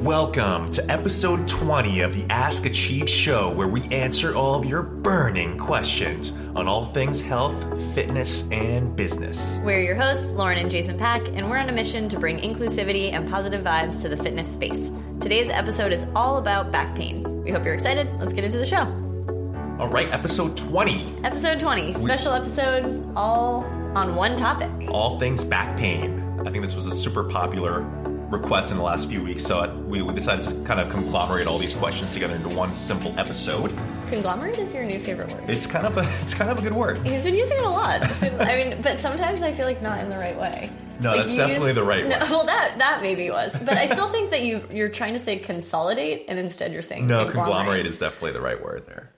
Welcome to episode 20 of the Ask Achieve show, where we answer all of your burning questions on all things health, fitness, and business. We're your hosts, Lauren and Jason Pak, and we're on a mission to bring inclusivity and positive vibes to the fitness space. Today's episode is all about back pain. We hope you're excited. Let's get into the show. All right, episode 20, Episode 20, special episode, all on one topic. all things back pain. I think this was a super popular request in the last few weeks, so we, we decided to kind of conglomerate all these questions together into one simple episode. Conglomerate is your new favorite word. It's kind of a it's kind of a good word. He's been using it a lot. I mean, but sometimes I feel like not in the right way. No, Like, that's definitely the right no, way. Well, that that maybe was, but I still think that you you're trying to say consolidate, and instead you're saying No, conglomerate is definitely the right word there.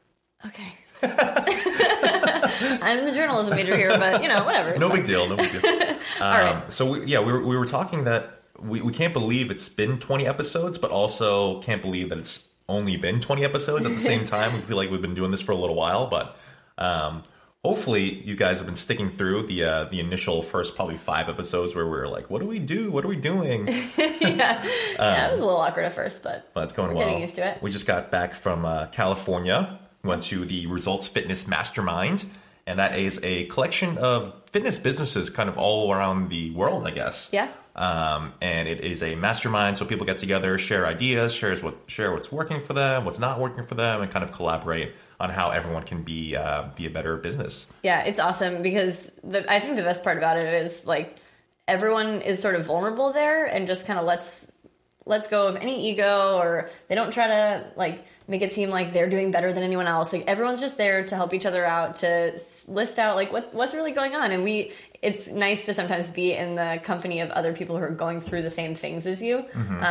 Okay. I'm the journalism major here, but you know, whatever. No fine. big deal. No big deal. Um, right. So we, yeah, we were, we were talking that we, we can't believe it's been 20 episodes, but also can't believe that it's only been 20 episodes at the same time. We feel like we've been doing this for a little while, but um, hopefully you guys have been sticking through the uh, the initial first probably five episodes where we were like, what do we do? What are we doing? yeah, it was a little awkward at first, but But it's going well. getting used to it. We just got back from uh, California. Went to the Results Fitness Mastermind, and that is a collection of fitness businesses, kind of all around the world, I guess. yeah, Um, and it is a mastermind, so people get together, share ideas, shares what share what's working for them, what's not working for them, and kind of collaborate on how everyone can be uh, be a better business. yeah, it's awesome because the, I think the best part about it is like everyone is sort of vulnerable there and just kind of lets lets go of any ego or they don't try to like make it seem like they're doing better than anyone else like everyone's just there to help each other out to list out like what what's really going on and we it's nice to sometimes be in the company of other people who are going through the same things as you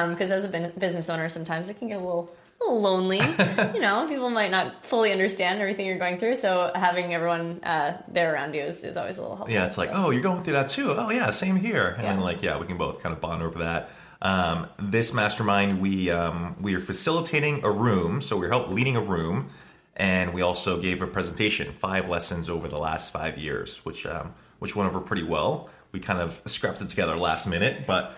because as a business owner sometimes it can get a little a little lonely you know people might not fully understand everything you're going through so having everyone uh, there around you is, is always a little helpful Yeah, it's like, So- oh, you're going through that too. Oh, yeah, same here. And Yeah. like, yeah, we can both kind of bond over that. Um, this mastermind, we um, we are facilitating a room, so we're help leading a room, and we also gave a presentation, five lessons over the last five years, which um, which went over pretty well. We kind of scrapped it together last minute, but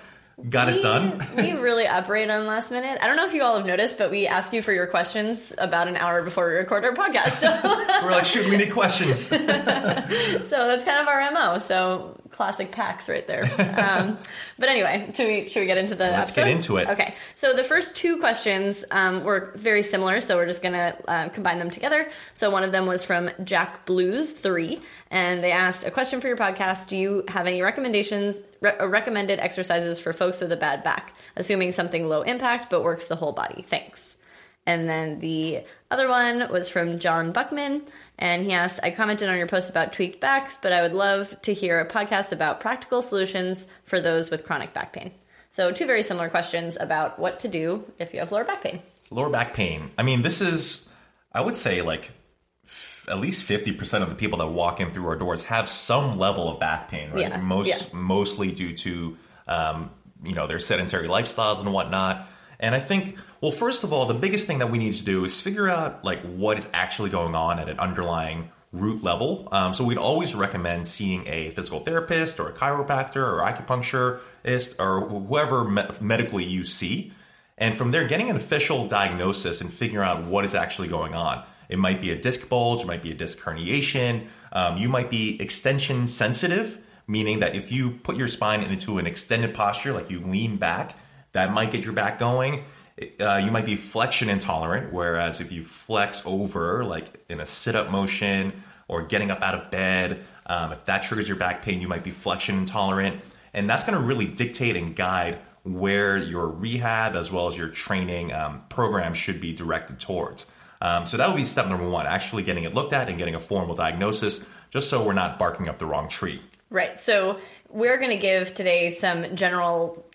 got it done. we really operate on last minute. I don't know if you all have noticed, but we ask you for your questions about an hour before we record our podcast. So, we're like, shoot, we need questions. so that's kind of our mo. So classic packs right there. Um, but anyway, should we should we get into the? Let's get into it. Okay. So the first two questions um, were very similar, so we're just gonna uh, combine them together. So one of them was from Jack Blues three, and they asked a question for your podcast. Do you have any recommendations, re- recommended exercises for folks with a bad back, assuming something low impact but works the whole body? Thanks. And then the other one was from John Buckman, and he asked, I commented on your post about tweaked backs, but I would love to hear a podcast about practical solutions for those with chronic back pain. So, two very similar questions about what to do if you have lower back pain. lower back pain. I mean, this is, I would say, like f- at least fifty percent of the people that walk in through our doors have some level of back pain, right? Yeah, Most yeah. mostly due to um, you know their sedentary lifestyles and whatnot. And I think, well, first of all, the biggest thing that we need to do is figure out like what is actually going on at an underlying root level. Um, so we'd always recommend seeing a physical therapist or a chiropractor or acupuncturist or whoever me- medically you see. And from there, getting an official diagnosis and figuring out what is actually going on. It might be a disc bulge, it might be a disc herniation. Um, you might be extension sensitive, meaning that if you put your spine into an extended posture, like you lean back, that might get your back going. Uh, you might be flexion intolerant, whereas if you flex over, like in a sit up motion or getting up out of bed, um, if that triggers your back pain, you might be flexion intolerant. And that's going to really dictate and guide where your rehab as well as your training um, program should be directed towards. Um, so that would be step number one actually getting it looked at and getting a formal diagnosis, just so we're not barking up the wrong tree. Right. So, we're going to give today some general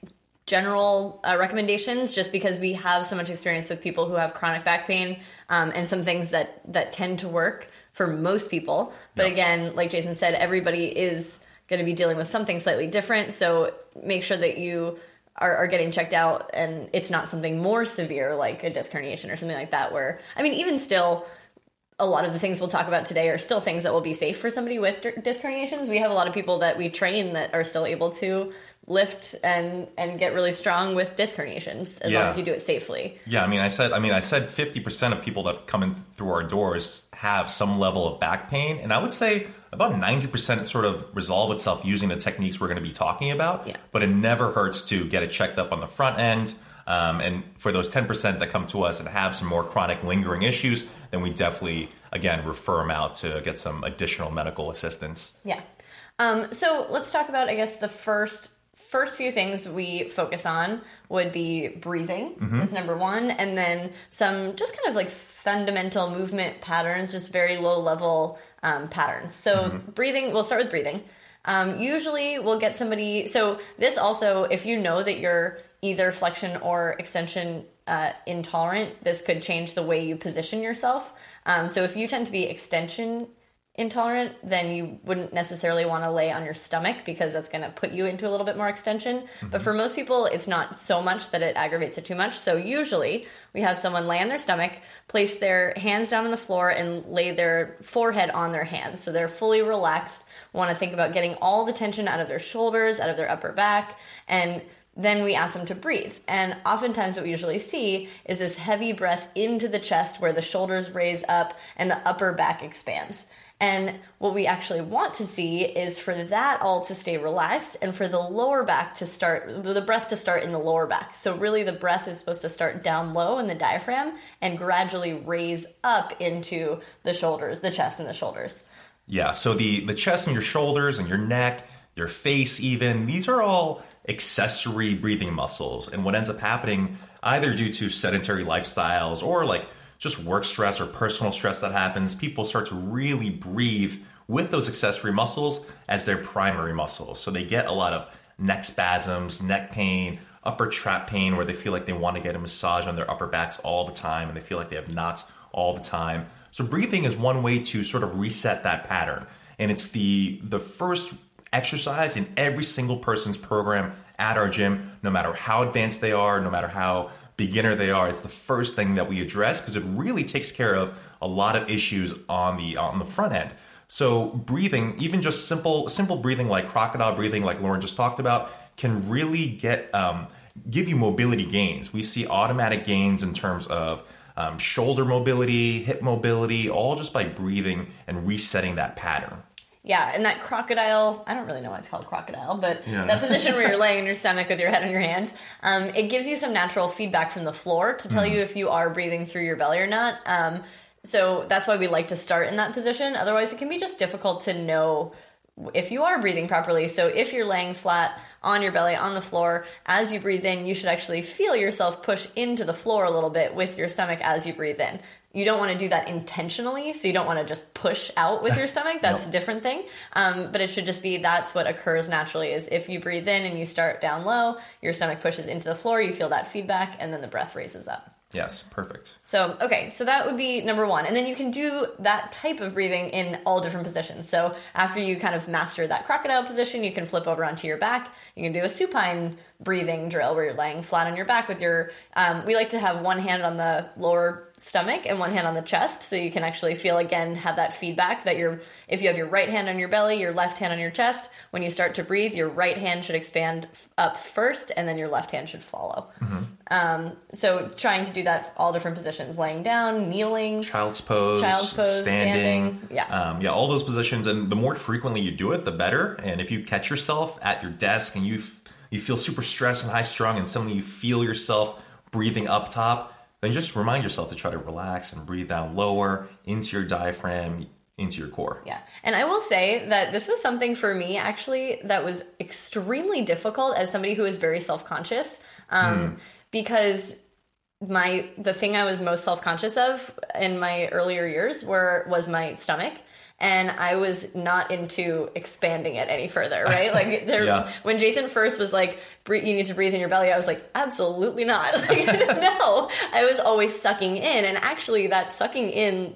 general uh, recommendations just because we have so much experience with people who have chronic back pain um, and some things that that tend to work for most people but Yeah. again like jason said everybody is going to be dealing with something slightly different so make sure that you are, are getting checked out and it's not something more severe like a disc herniation or something like that where i mean even still a lot of the things we'll talk about today are still things that will be safe for somebody with disc herniations. We have a lot of people that we train that are still able to lift and and get really strong with disc herniations as Yeah. long as you do it safely. Yeah, I mean, I said, I mean, I said 50% of people that come in through our doors have some level of back pain, and I would say about 90% sort of resolve itself using the techniques we're going to be talking about. Yeah. But it never hurts to get it checked up on the front end. Um, and for those 10% that come to us and have some more chronic lingering issues, then we definitely, again, refer them out to get some additional medical assistance. Yeah. Um, so let's talk about, I guess, the first first few things we focus on would be breathing is number one, and then some just kind of like fundamental movement patterns, just very low level um, patterns. So breathing, we'll start with breathing. Um, usually, we'll get somebody. So this also, if you know that you're either flexion or extension uh, intolerant, this could change the way you position yourself. Um, so if you tend to be extension intolerant, then you wouldn't necessarily want to lay on your stomach because that's going to put you into a little bit more extension. But mm-hmm. for most people, it's not so much that it aggravates it too much. So usually we have someone lay on their stomach, place their hands down on the floor, and lay their forehead on their hands. So they're fully relaxed, want to think about getting all the tension out of their shoulders, out of their upper back, and then we ask them to breathe. And oftentimes, what we usually see is this heavy breath into the chest where the shoulders raise up and the upper back expands. And what we actually want to see is for that all to stay relaxed and for the lower back to start, the breath to start in the lower back. So, really, the breath is supposed to start down low in the diaphragm and gradually raise up into the shoulders, the chest and the shoulders. Yeah, so the the chest and your shoulders and your neck, your face even, these are all accessory breathing muscles. And what ends up happening either due to sedentary lifestyles or like just work stress or personal stress that happens, people start to really breathe with those accessory muscles as their primary muscles. So they get a lot of neck spasms, neck pain, upper trap pain where they feel like they want to get a massage on their upper backs all the time and they feel like they have knots all the time. So breathing is one way to sort of reset that pattern. And it's the the first exercise in every single person's program at our gym, no matter how advanced they are, no matter how beginner they are. It's the first thing that we address because it really takes care of a lot of issues on the on the front end. So breathing, even just simple simple breathing like crocodile breathing, like Lauren just talked about, can really get um, give you mobility gains. We see automatic gains in terms of um, shoulder mobility, hip mobility, all just by breathing and resetting that pattern. Yeah, and that crocodile, I don't really know why it's called crocodile, but Yeah. that position where you're laying on your stomach with your head on your hands, um, it gives you some natural feedback from the floor to tell you if you are breathing through your belly or not. Um, so that's why we like to start in that position. Otherwise, it can be just difficult to know if you are breathing properly. So if you're laying flat on your belly on the floor, as you breathe in, you should actually feel yourself push into the floor a little bit with your stomach as you breathe in. You don't want to do that intentionally, so you don't want to just push out with your stomach. That's a different thing. Um, but it should just be that's what occurs naturally. Is if you breathe in and you start down low, your stomach pushes into the floor, you feel that feedback, and then the breath raises up. Yes, perfect. So, okay, so that would be number one. And then you can do that type of breathing in all different positions. So, after you kind of master that crocodile position, you can flip over onto your back. You can do a supine breathing drill where you're laying flat on your back with your. Um, we like to have one hand on the lower stomach and one hand on the chest so you can actually feel again have that feedback that you're if you have your right hand on your belly your left hand on your chest when you start to breathe your right hand should expand up first and then your left hand should follow um, so trying to do that all different positions laying down kneeling Child's pose, Child's pose, standing, standing, yeah. um, yeah, all those positions. And the more frequently you do it, the better. And if you catch yourself at your desk and you f- you feel super stressed and high strung, and suddenly you feel yourself breathing up top, then just remind yourself to try to relax and breathe down lower into your diaphragm, into your core. Yeah. And I will say that this was something for me actually that was extremely difficult as somebody who is very self conscious. Um, Because my the thing I was most self conscious of in my earlier years were was my stomach. And I was not into expanding it any further, right? Like there, Yeah. when Jason first was like, "You need to breathe in your belly," I was like, "Absolutely not!" Like, no, I was always sucking in, and actually, that sucking in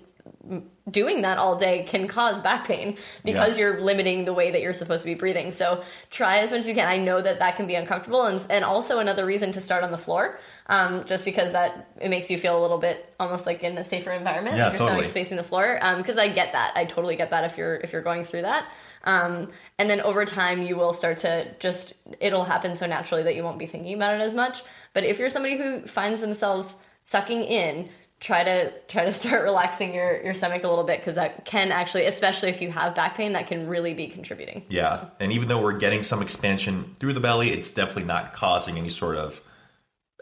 doing that all day can cause back pain because Yeah. you're limiting the way that you're supposed to be breathing. So try as much as you can. I know that that can be uncomfortable, and and also another reason to start on the floor, um, just because that it makes you feel a little bit almost like in a safer environment. Yeah, like your totally. stomach's facing the floor. Because I get that. I totally get that if you're if you're going through that. Um, and then over time, you will start to just it'll happen so naturally that you won't be thinking about it as much. But if you're somebody who finds themselves sucking in try to try to start relaxing your your stomach a little bit because that can actually especially if you have back pain that can really be contributing Yeah, and even though we're getting some expansion through the belly, it's definitely not causing any sort of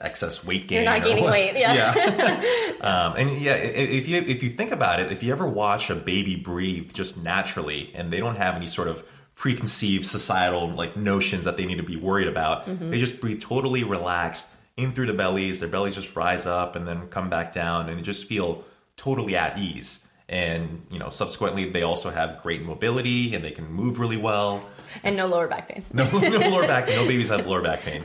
excess weight gain. you're not gaining what- weight yeah, Um, and yeah, if you if you think about it, if you ever watch a baby breathe just naturally, and they don't have any sort of preconceived societal like notions that they need to be worried about, Mm-hmm. they just breathe totally relaxed in through the bellies. Their bellies just rise up and then come back down, and just feel totally at ease. And you know, subsequently, they also have great mobility and they can move really well. and no lower back pain No, no lower back. No babies have lower back pain.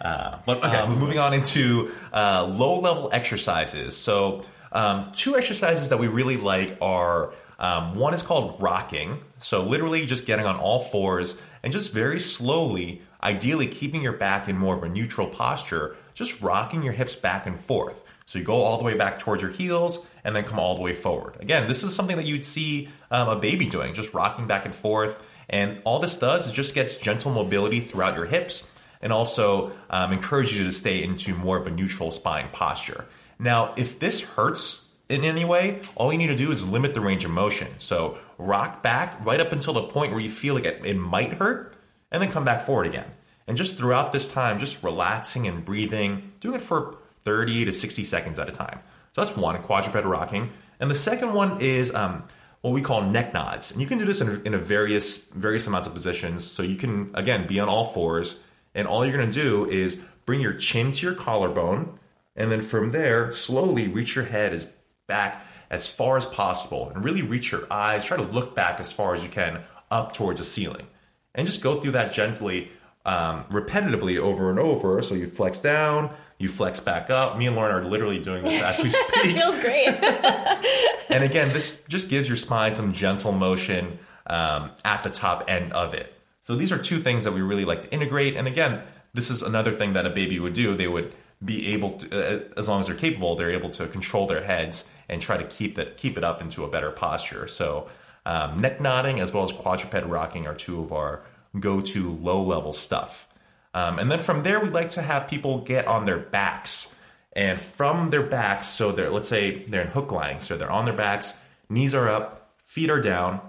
Uh, but okay, moving on into uh, low level exercises. So, um, two exercises that we really like are um, one is called rocking. So, literally just getting on all fours and just very slowly, ideally keeping your back in more of a neutral posture, just rocking your hips back and forth. So, you go all the way back towards your heels and then come all the way forward. Again, this is something that you'd see um, a baby doing, just rocking back and forth. And all this does is just gets gentle mobility throughout your hips and also um, encourages you to stay into more of a neutral spine posture. Now, if this hurts in any way, all you need to do is limit the range of motion. So rock back right up until the point where you feel like it, it might hurt, and then come back forward again. And just throughout this time, just relaxing and breathing, doing it for 30 to 60 seconds at a time. So that's one, quadruped rocking. And the second one is um, what we call neck nods. And you can do this in, in various various amounts of positions. So you can, again, be on all fours. And all you're going to do is bring your chin to your collarbone. And then from there, slowly reach your head as back as far as possible. And really reach your eyes. Try to look back as far as you can up towards the ceiling. And just go through that gently, um, repetitively over and over. So you flex down, you flex back up. Me and Lauren are literally doing this as we speak. It feels great And again, this just gives your spine some gentle motion um, at the top end of it. So these are two things that we really like to integrate. And again, this is another thing that a baby would do. They would be able to, uh, as long as they're capable, they're able to control their heads and try to keep that keep it up into a better posture. So um, neck nodding as well as quadruped rocking are two of our go-to low-level stuff. Um, and then from there, we like to have people get on their backs. And from their backs, so they're let's say they're in hook lying, so they're on their backs, knees are up, feet are down,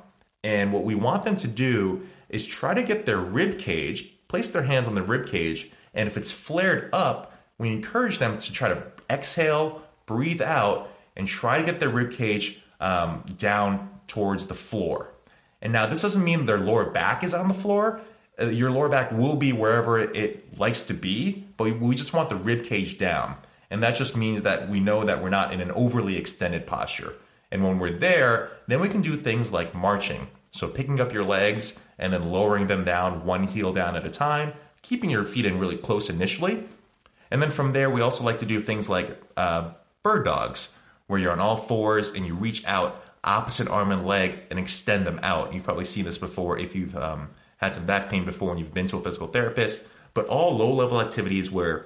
and what we want them to do is try to get their rib cage, place their hands on the rib cage, and if it's flared up, we encourage them to try to exhale, breathe out, and try to get their rib cage um, down towards the floor. And now this doesn't mean their lower back is on the floor. Uh, your lower back will be wherever it likes to be, but we, we just want the rib cage down. And that just means that we know that we're not in an overly extended posture. And when we're there, then we can do things like marching. So picking up your legs and then lowering them down one heel down at a time, keeping your feet in really close initially. And then from there, we also like to do things like uh, bird dogs, where you're on all fours and you reach out opposite arm and leg and extend them out. You've probably seen this before if you've um, had some back pain before and you've been to a physical therapist. But all low level activities where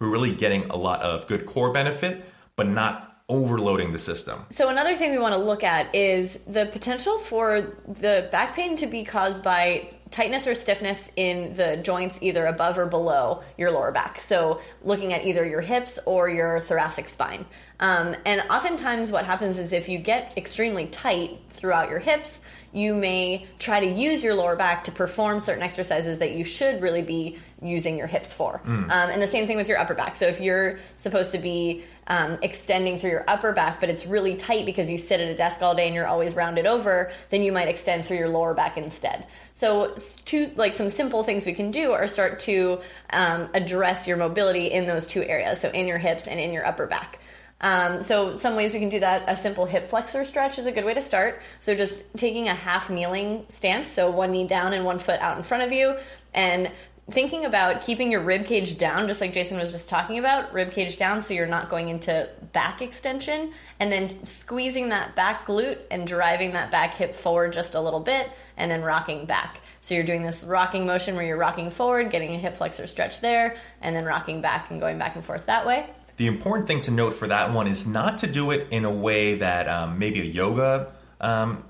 we're really getting a lot of good core benefit, but not overloading the system. So another thing we want to look at is the potential for the back pain to be caused by tightness or stiffness in the joints either above or below your lower back. So looking at either your hips or your thoracic spine. Um, and oftentimes what happens is if you get extremely tight throughout your hips, you may try to use your lower back to perform certain exercises that you should really be using your hips for. Um, and the same thing with your upper back. So if you're supposed to be um, extending through your upper back, but it's really tight because you sit at a desk all day and you're always rounded over, then you might extend through your lower back instead. So, two like some simple things we can do are start to um, address your mobility in those two areas, so in your hips and in your upper back. Um, so some ways we can do that. A simple hip flexor stretch is a good way to start. So just taking a half kneeling stance, so one knee down and one foot out in front of you, and thinking about keeping your rib cage down, just like Jason was just talking about, rib cage down so you're not going into back extension, and then squeezing that back glute and driving that back hip forward just a little bit, and then rocking back. So you're doing this rocking motion where you're rocking forward, getting a hip flexor stretch there, and then rocking back and going back and forth that way. The important thing to note for that one is not to do it in a way that um, maybe a yoga um,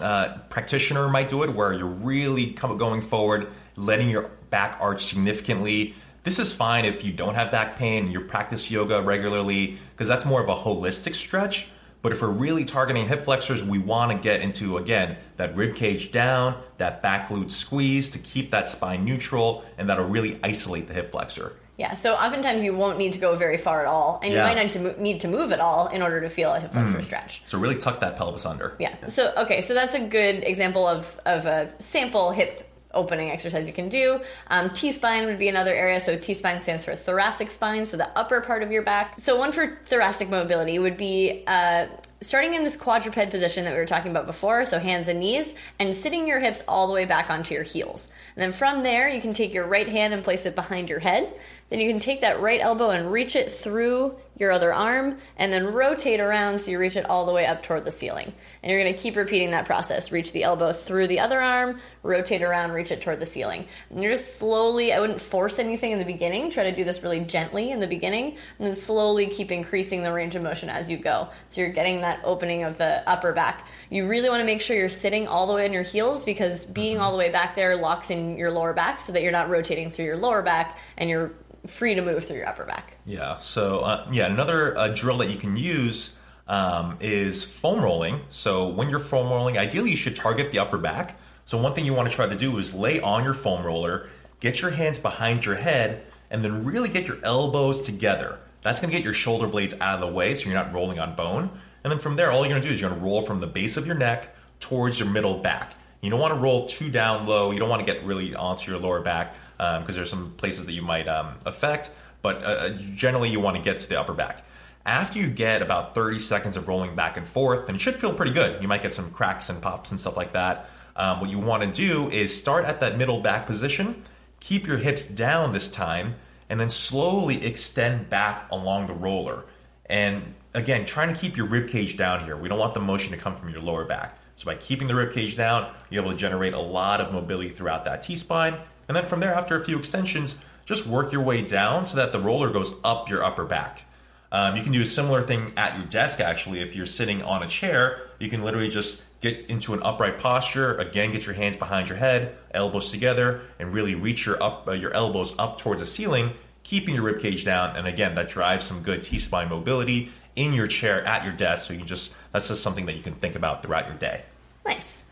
uh, practitioner might do it, where you're really going forward, letting your back arch significantly. This is fine if you don't have back pain and you practice yoga regularly, because that's more of a holistic stretch. But if we're really targeting hip flexors, we want to get into again that rib cage down, that back glute squeeze to keep that spine neutral, and that'll really isolate the hip flexor. Yeah, so oftentimes you won't need to go very far at all, and you might not to mo- need to move at all in order to feel a hip flexor stretch. So really tuck that pelvis under. Yeah. So okay, so that's a good example of of a sample hip opening exercise you can do. Um, T spine would be another area. So T spine stands for thoracic spine, so the upper part of your back. So one for thoracic mobility would be. Uh, Starting in this quadruped position that we were talking about before, so hands and knees, and sitting your hips all the way back onto your heels. And then from there, you can take your right hand and place it behind your head. Then you can take that right elbow and reach it through your other arm, and then rotate around so you reach it all the way up toward the ceiling. And you're going to keep repeating that process. Reach the elbow through the other arm, rotate around, reach it toward the ceiling. And you're just slowly, I wouldn't force anything in the beginning. Try to do this really gently in the beginning, and then slowly keep increasing the range of motion as you go. So you're getting that opening of the upper back. You really want to make sure you're sitting all the way on your heels because being all the way back there locks in your lower back so that you're not rotating through your lower back and you're free to move through your upper back. Yeah. So uh, yeah, another uh, drill that you can use um, is foam rolling. So when you're foam rolling, ideally you should target the upper back. So one thing you want to try to do is lay on your foam roller, get your hands behind your head, and then really get your elbows together. That's going to get your shoulder blades out of the way, so you're not rolling on bone. And then from there, all you're going to do is you're going to roll from the base of your neck towards your middle back. You don't want to roll too down low. You don't want to get really onto your lower back because there's some places that you might um, affect. But uh, generally, you want to get to the upper back. After you get about 30 seconds of rolling back and forth, and it should feel pretty good. You might get some cracks and pops and stuff like that. Um, what you want to do is start at that middle back position, keep your hips down this time, and then slowly extend back along the roller. And again, trying to keep your rib cage down here. We don't want the motion to come from your lower back. So by keeping the rib cage down, you're able to generate a lot of mobility throughout that T spine. And then from there, after a few extensions, just work your way down so that the roller goes up your upper back. Um, you can do a similar thing at your desk, actually. If you're sitting on a chair, you can literally just get into an upright posture. Again, get your hands behind your head, elbows together, and really reach your up uh, your elbows up towards the ceiling, keeping your rib cage down. And again, that drives some good T spine mobility in your chair at your desk. So you just that's just something that you can think about throughout your day. Nice.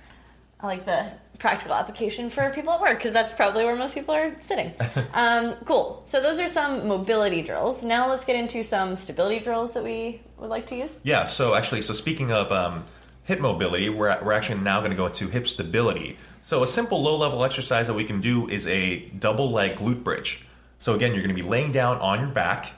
I like the practical application for people at work because that's probably where most people are sitting. um, cool. So those are some mobility drills. Now let's get into some stability drills that we would like to use. Yeah. So actually, so speaking of um, hip mobility, we're we're actually now going to go into hip stability. So a simple low level exercise that we can do is a double leg glute bridge. So again, you're going to be laying down on your back.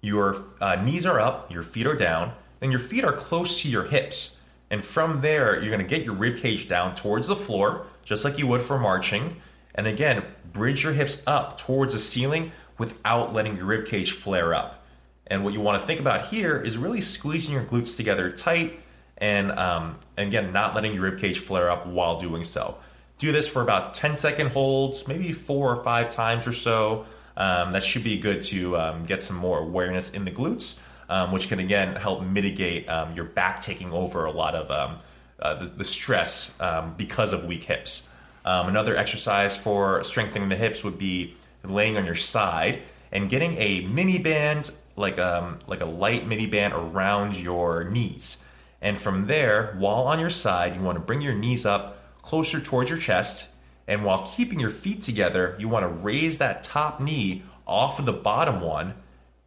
Your uh, knees are up, your feet are down, and your feet are close to your hips. And from there, you're going to get your rib cage down towards the floor, just like you would for marching. And again, bridge your hips up towards the ceiling without letting your rib cage flare up. And what you want to think about here is really squeezing your glutes together tight and, um, again, not letting your rib cage flare up while doing so. Do this for about 10 second holds, maybe four or five times or so. Um, that should be good to um, get some more awareness in the glutes, um, which can again help mitigate um, your back taking over a lot of um, uh, the, the stress because of weak hips. Another exercise for strengthening the hips would be laying on your side and getting a mini band, like like a light mini band around your knees. And from there, while on your side, you want to bring your knees up closer towards your chest. And while keeping your feet together, you want to raise that top knee off of the bottom one.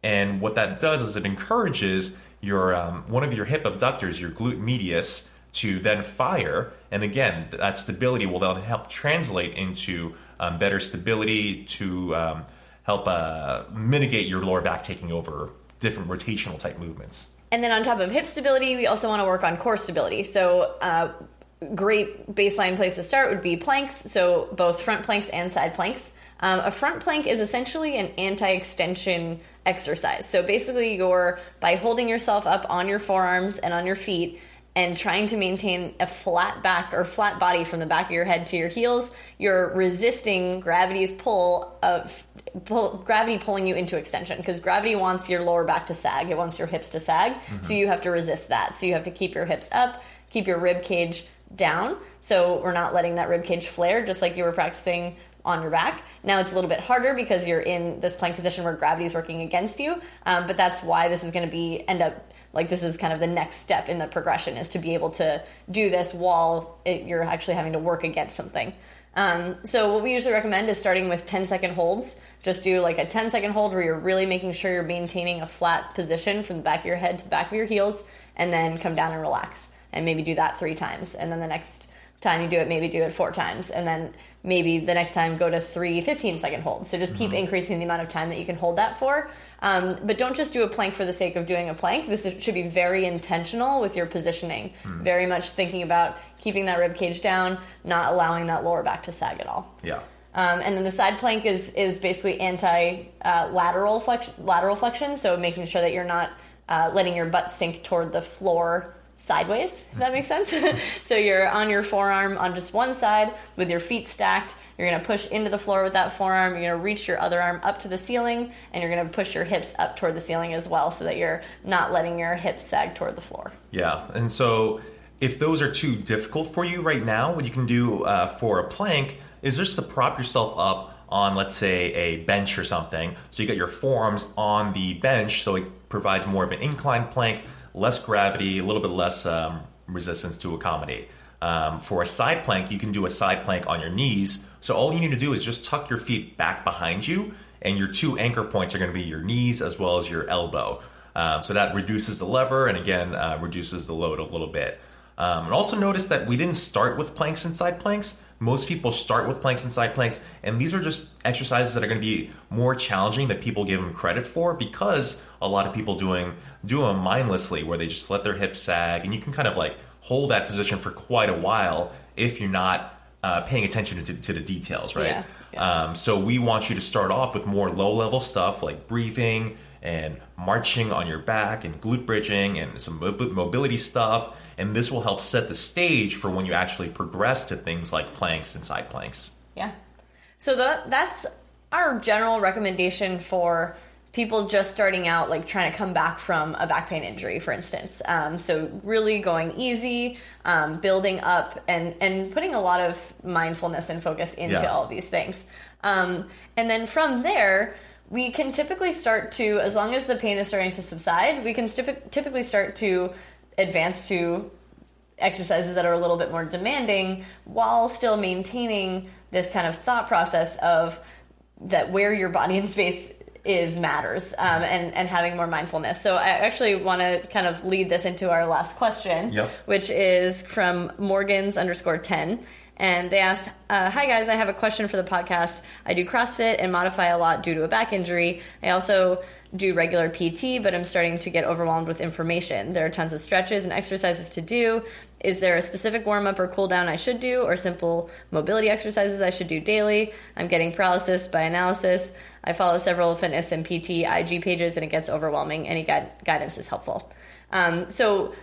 And what that does is it encourages your um, one of your hip abductors, your glute medius, to then fire. And again, that stability will then help translate into um, better stability to um, help uh, mitigate your lower back taking over different rotational type movements. And then on top of hip stability, we also want to work on core stability. So, uh, great baseline place to start would be planks. So, both front planks and side planks. Um, a front plank is essentially an anti-extension exercise. So basically, you're by holding yourself up on your forearms and on your feet and trying to maintain a flat back or flat body from the back of your head to your heels, you're resisting gravity's pull of pull, gravity pulling you into extension because gravity wants your lower back to sag. It wants your hips to sag. Mm-hmm. So you have to resist that. So you have to keep your hips up, keep your rib cage down. So we're not letting that rib cage flare, just like you were practicing on your back. Now it's a little bit harder because you're in this plank position where gravity is working against you. Um, but that's why this is going to be end up like this is kind of the next step in the progression is to be able to do this while it, you're actually having to work against something. Um, so what we usually recommend is starting with 10 second holds. Just do like a 10 second hold where you're really making sure you're maintaining a flat position from the back of your head to the back of your heels, and then come down and relax. And maybe do that three times. And then the next time you do it, maybe do it four times. And then maybe the next time go to three 15 second holds. So just keep mm-hmm. increasing the amount of time that you can hold that for. Um, but don't just do a plank for the sake of doing a plank. This is, should be very intentional with your positioning. Mm. Very much thinking about keeping that rib cage down, not allowing that lower back to sag at all. Yeah. Um, and then the side plank is is basically anti uh, lateral flex- lateral flexion, so making sure that you're not uh, letting your butt sink toward the floor sideways, if that makes sense. so you're on your forearm on just one side with your feet stacked. You're to push into the floor with that forearm. You're to reach your other arm up to the ceiling, and you're to push your hips up toward the ceiling as well so that you're not letting your hips sag toward the floor. Yeah. And so if those are too difficult for you right now, what you can do uh, for a plank is just to prop yourself up on, let's say, a bench or something. So you get your forearms on the bench, so it provides more of an inclined plank less gravity, a little bit less um, resistance to accommodate. Um, for a side plank, you can do a side plank on your knees. So all you need to do is just tuck your feet back behind you, and your two anchor points are going to be your knees as well as your elbow. Um, so that reduces the lever and again uh, reduces the load a little bit. Um, and also notice that we didn't start with planks and side planks. Most people start with planks and side planks, and these are just exercises that are going to be more challenging that people give them credit for because a lot of people doing do them mindlessly, where they just let their hips sag, and you can kind of like hold that position for quite a while if you're not uh, paying attention to, to, the details, right? Yeah, yeah. Um, so we want you to start off with more low level stuff like breathing and marching on your back and glute bridging and some mobility stuff and this will help set the stage for when you actually progress to things like planks and side planks. Yeah. So the, that's our general recommendation for people just starting out, like trying to come back from a back pain injury, for instance. Um, so really going easy, um, building up, and and putting a lot of mindfulness and focus into yeah. all these things. Um, and then from there, we can typically start to, as long as the pain is starting to subside, we can typically start to advance to exercises that are a little bit more demanding while still maintaining this kind of thought process of that where your body in space is matters um, and, and having more mindfulness. So I actually want to kind of lead this into our last question, yep. which is from Morgans underscore 10 and they asked, uh, "Hi guys, I have a question for the podcast. I do CrossFit and modify a lot due to a back injury. I also do regular PT, but I'm starting to get overwhelmed with information. There are tons of stretches and exercises to do. Is there a specific warm up or cool down I should do, or simple mobility exercises I should do daily? I'm getting paralysis by analysis. I follow several fitness and PT IG pages, and it gets overwhelming. Any guide- guidance is helpful." Um, so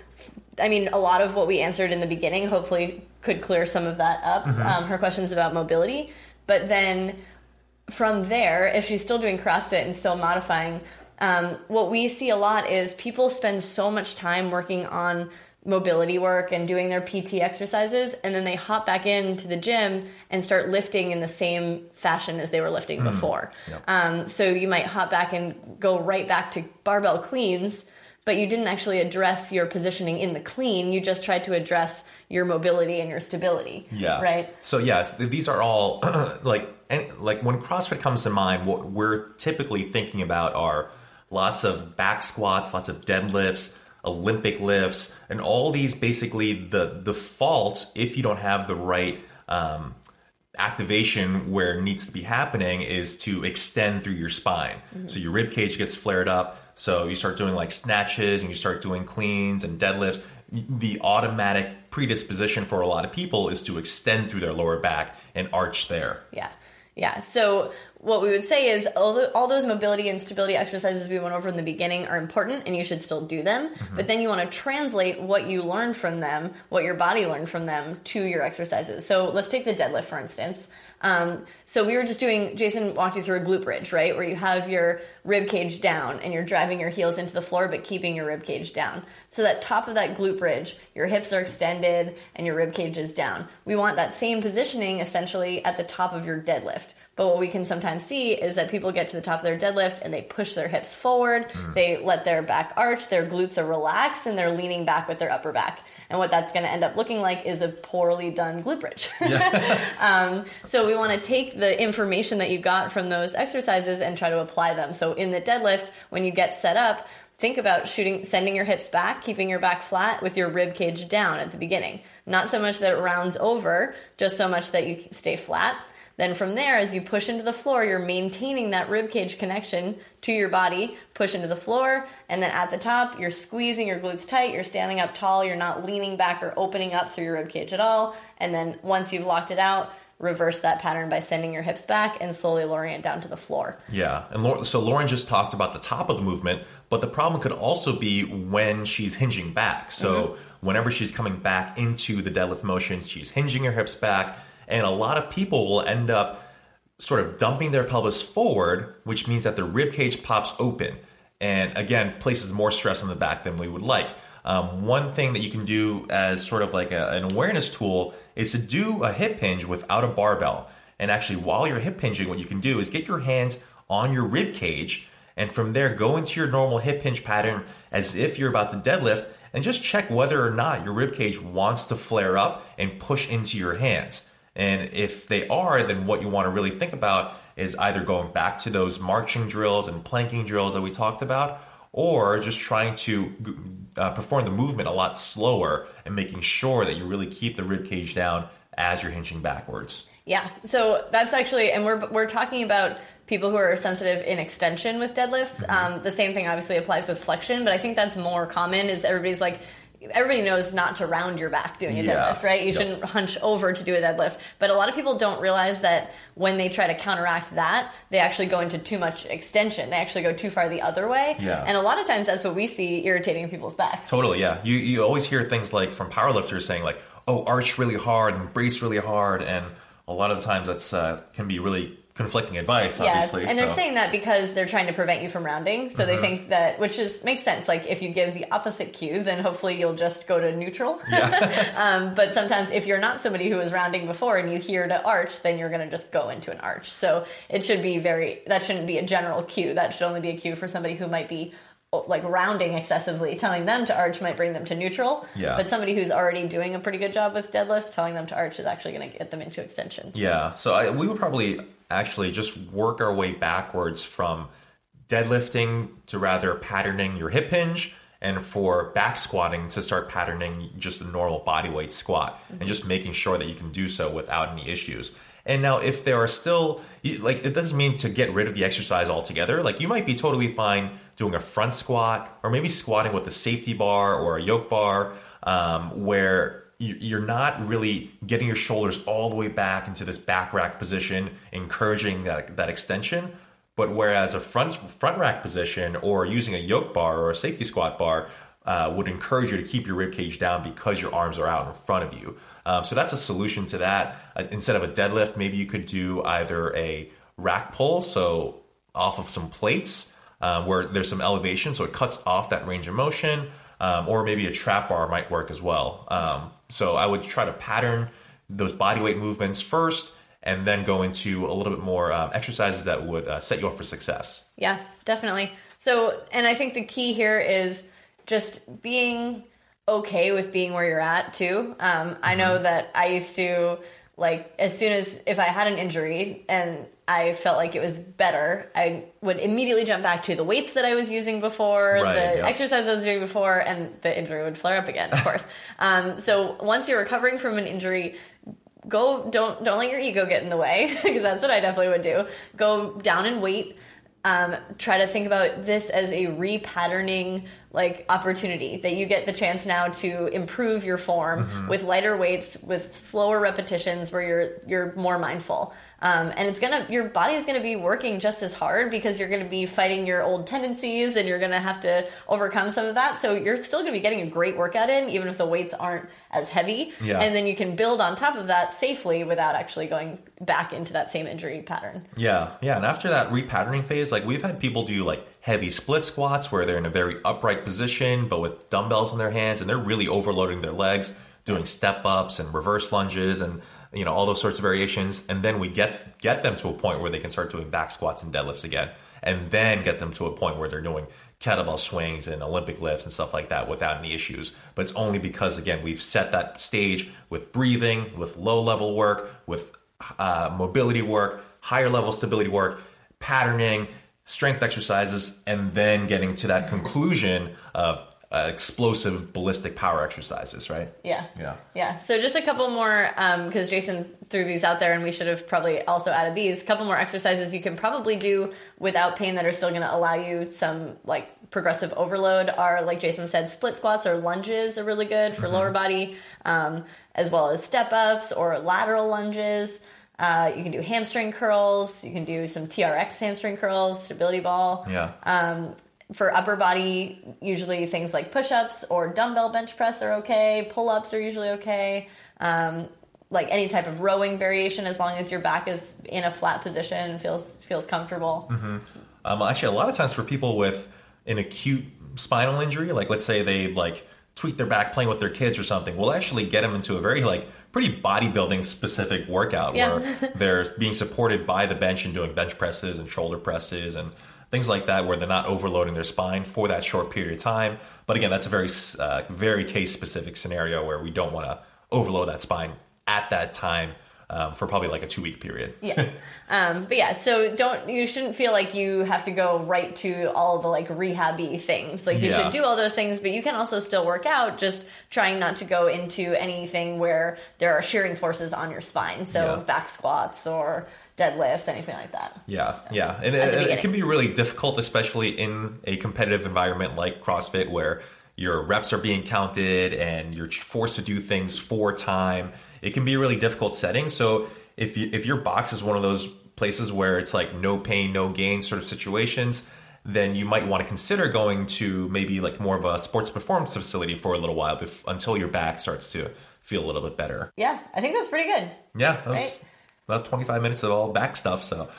I mean, a lot of what we answered in the beginning hopefully could clear some of that up. Mm-hmm. Um, her questions about mobility, but then from there, if she's still doing CrossFit and still modifying, um, what we see a lot is people spend so much time working on mobility work and doing their PT exercises, and then they hop back into the gym and start lifting in the same fashion as they were lifting mm. before. Yep. Um, so you might hop back and go right back to barbell cleans but you didn't actually address your positioning in the clean. You just tried to address your mobility and your stability. Yeah. Right. So yes, these are all like like when CrossFit comes to mind, what we're typically thinking about are lots of back squats, lots of deadlifts, Olympic lifts, and all these basically the the fault if you don't have the right um, activation where it needs to be happening is to extend through your spine. Mm-hmm. So your rib cage gets flared up so you start doing like snatches and you start doing cleans and deadlifts. The automatic predisposition for a lot of people is to extend through their lower back and arch there. Yeah. Yeah. So what we would say is all, those mobility and stability exercises we went over in the beginning are important and you should still do them. Mm-hmm. But then you want to translate what you learned from them, what your body learned from them, to your exercises. So let's take the deadlift, for instance. Um, so we were just doing, Jason walked you through a glute bridge, right? Where you have your rib cage down and you're driving your heels into the floor, but keeping your rib cage down. So that top of that glute bridge, your hips are extended and your rib cage is down. We want that same positioning essentially at the top of your deadlift. But what we can sometimes see is that people get to the top of their deadlift and they push their hips forward, mm. they let their back arch, their glutes are relaxed, and they're leaning back with their upper back. And what that's going to end up looking like is a poorly done glute bridge. Yeah. um, so we want to take the information that you got from those exercises and try to apply them. So in the deadlift, when you get set up, think about shooting sending your hips back keeping your back flat with your rib cage down at the beginning not so much that it rounds over just so much that you stay flat then from there, as you push into the floor, you're maintaining that rib cage connection to your body. Push into the floor, and then at the top, you're squeezing your glutes tight. You're standing up tall. You're not leaning back or opening up through your rib cage at all. And then once you've locked it out, reverse that pattern by sending your hips back and slowly lowering it down to the floor. Yeah, and so Lauren just talked about the top of the movement, but the problem could also be when she's hinging back. So mm-hmm. whenever she's coming back into the deadlift motion, she's hinging her hips back and a lot of people will end up sort of dumping their pelvis forward, which means that the rib cage pops open. And again, places more stress on the back than we would like. Um, one thing that you can do as sort of like a, an awareness tool is to do a hip hinge without a barbell. And actually, while you're hip hinging, what you can do is get your hands on your rib cage and from there go into your normal hip hinge pattern as if you're about to deadlift and just check whether or not your rib cage wants to flare up and push into your hands. And if they are, then what you want to really think about is either going back to those marching drills and planking drills that we talked about, or just trying to uh, perform the movement a lot slower and making sure that you really keep the rib cage down as you're hinging backwards. Yeah, so that's actually, and we're we're talking about people who are sensitive in extension with deadlifts. Mm-hmm. Um, the same thing obviously applies with flexion, but I think that's more common. Is everybody's like everybody knows not to round your back doing a yeah. deadlift, right? You yep. shouldn't hunch over to do a deadlift. But a lot of people don't realize that when they try to counteract that, they actually go into too much extension. They actually go too far the other way. Yeah. And a lot of times that's what we see irritating people's backs. Totally, yeah. You you always hear things like from powerlifters saying like, "Oh, arch really hard and brace really hard," and a lot of the times that's uh, can be really conflicting advice obviously and they're saying that because they're trying to prevent you from rounding so mm-hmm. they think that which is makes sense like if you give the opposite cue then hopefully you'll just go to neutral yeah. um, but sometimes if you're not somebody who was rounding before and you hear to arch then you're going to just go into an arch so it should be very that shouldn't be a general cue that should only be a cue for somebody who might be like rounding excessively, telling them to arch might bring them to neutral. Yeah. But somebody who's already doing a pretty good job with deadlifts, telling them to arch is actually going to get them into extension. So. Yeah. So I, we would probably actually just work our way backwards from deadlifting to rather patterning your hip hinge and for back squatting to start patterning just a normal body weight squat mm-hmm. and just making sure that you can do so without any issues. And now, if there are still, like, it doesn't mean to get rid of the exercise altogether. Like, you might be totally fine doing a front squat or maybe squatting with a safety bar or a yoke bar um, where you're not really getting your shoulders all the way back into this back rack position, encouraging that, that extension. But whereas a front front rack position or using a yoke bar or a safety squat bar uh, would encourage you to keep your rib cage down because your arms are out in front of you. Um, so that's a solution to that. Uh, instead of a deadlift, maybe you could do either a rack pull, so off of some plates uh, where there's some elevation, so it cuts off that range of motion, um, or maybe a trap bar might work as well. Um, so I would try to pattern those body weight movements first and then go into a little bit more um, exercises that would uh, set you up for success. Yeah, definitely. So, and I think the key here is just being okay with being where you're at too. Um, I know mm-hmm. that I used to like as soon as if I had an injury and I felt like it was better, I would immediately jump back to the weights that I was using before, right, the yeah. exercise I was doing before, and the injury would flare up again, of course. um, so once you're recovering from an injury, go don't don't let your ego get in the way because that's what I definitely would do. Go down in weight. Um, try to think about this as a repatterning like opportunity that you get the chance now to improve your form Mm-hmm. with lighter weights, with slower repetitions where you're you're more mindful. Um, and it's gonna your body is gonna be working just as hard because you're gonna be fighting your old tendencies and you're gonna have to overcome some of that. So you're still gonna be getting a great workout in, even if the weights aren't as heavy. Yeah. And then you can build on top of that safely without actually going back into that same injury pattern. Yeah, yeah. And after that repatterning phase, like we've had people do like heavy split squats where they're in a very upright position, but with dumbbells in their hands, and they're really overloading their legs, doing step ups and reverse lunges and you know all those sorts of variations. And then we get get them to a point where they can start doing back squats and deadlifts again, and then get them to a point where they're doing kettlebell swings and Olympic lifts and stuff like that without any issues. But it's only because again we've set that stage with breathing, with low level work, with uh, mobility work, higher level stability work, patterning, strength exercises, and then getting to that conclusion of uh, explosive ballistic power exercises, right? Yeah. Yeah. Yeah. So just a couple more, because Jason threw these out there and we should have probably also added these. A couple more exercises you can probably do without pain that are still going to allow you some like progressive overload are, like Jason said, split squats or lunges are really good for lower body, um, as well as step ups or lateral lunges. Uh, you can do hamstring curls. You can do some TRX hamstring curls, stability ball Yeah. Um, for upper body, usually things like push ups or dumbbell bench press are okay. Pull ups are usually okay. Um, like any type of rowing variation, as long as your back is in a flat position and feels feels comfortable. Um, actually, a lot of times for people with an acute spinal injury, like let's say they like tweak their back playing with their kids or something, we'll actually get them into a very like pretty bodybuilding specific workout Yeah. where they're being supported by the bench and doing bench presses and shoulder presses and things like that, where they're not overloading their spine for that short period of time. But again, that's a very uh, very case specific scenario where we don't want to overload that spine at that time um, for probably like a two week period. Yeah. Um, but yeah, so don't you shouldn't feel like you have to go right to all the like rehabby things. Like you Yeah. should do all those things, but you can also still work out. Just trying not to go into anything where there are shearing forces on your spine. So Yeah. back squats or deadlifts, anything like that. Yeah, yeah, and At the it, it beginning. can be really difficult, especially in a competitive environment like CrossFit, where your reps are being counted and you're forced to do things for time. It can be a really difficult setting. So if you, if your box is one of those places where it's like no pain, no gain sort of situations, then you might want to consider going to maybe like more of a sports performance facility for a little while bef- until your back starts to feel a little bit better. Yeah, I think that's pretty good. Yeah, that was Right. about 25 minutes of all back stuff. So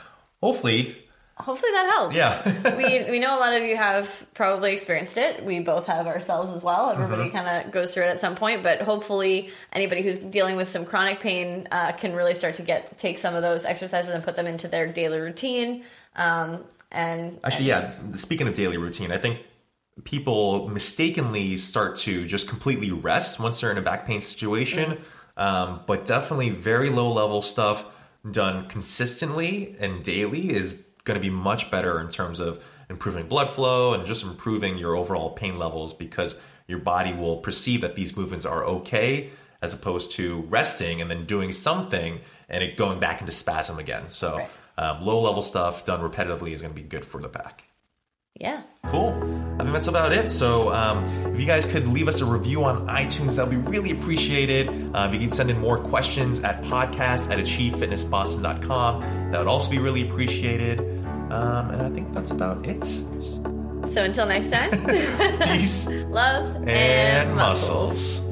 hopefully Hopefully that helps. Yeah. we we know a lot of you have probably experienced it. We both have ourselves as well. Everybody Mm-hmm. kind of goes through it at some point, but hopefully anybody who's dealing with some chronic pain uh, can really start to get take some of those exercises and put them into their daily routine. Um, and Actually, yeah. Speaking of daily routine, I think people mistakenly start to just completely rest once they're in a back pain situation. Um, but definitely very low level stuff done consistently and daily is going to be much better in terms of improving blood flow and just improving your overall pain levels because your body will perceive that these movements are okay as opposed to resting and then doing something and it going back into spasm again. So Right. um, low level stuff done repetitively is going to be good for the back. yeah, Cool. I think that's about it. So, um, if you guys could leave us a review on iTunes, that would be really appreciated. Um, you can send in more questions at podcast at achievefitnessboston.com. That would also be really appreciated. Um, and I think that's about it. so until next time, Peace love and muscles.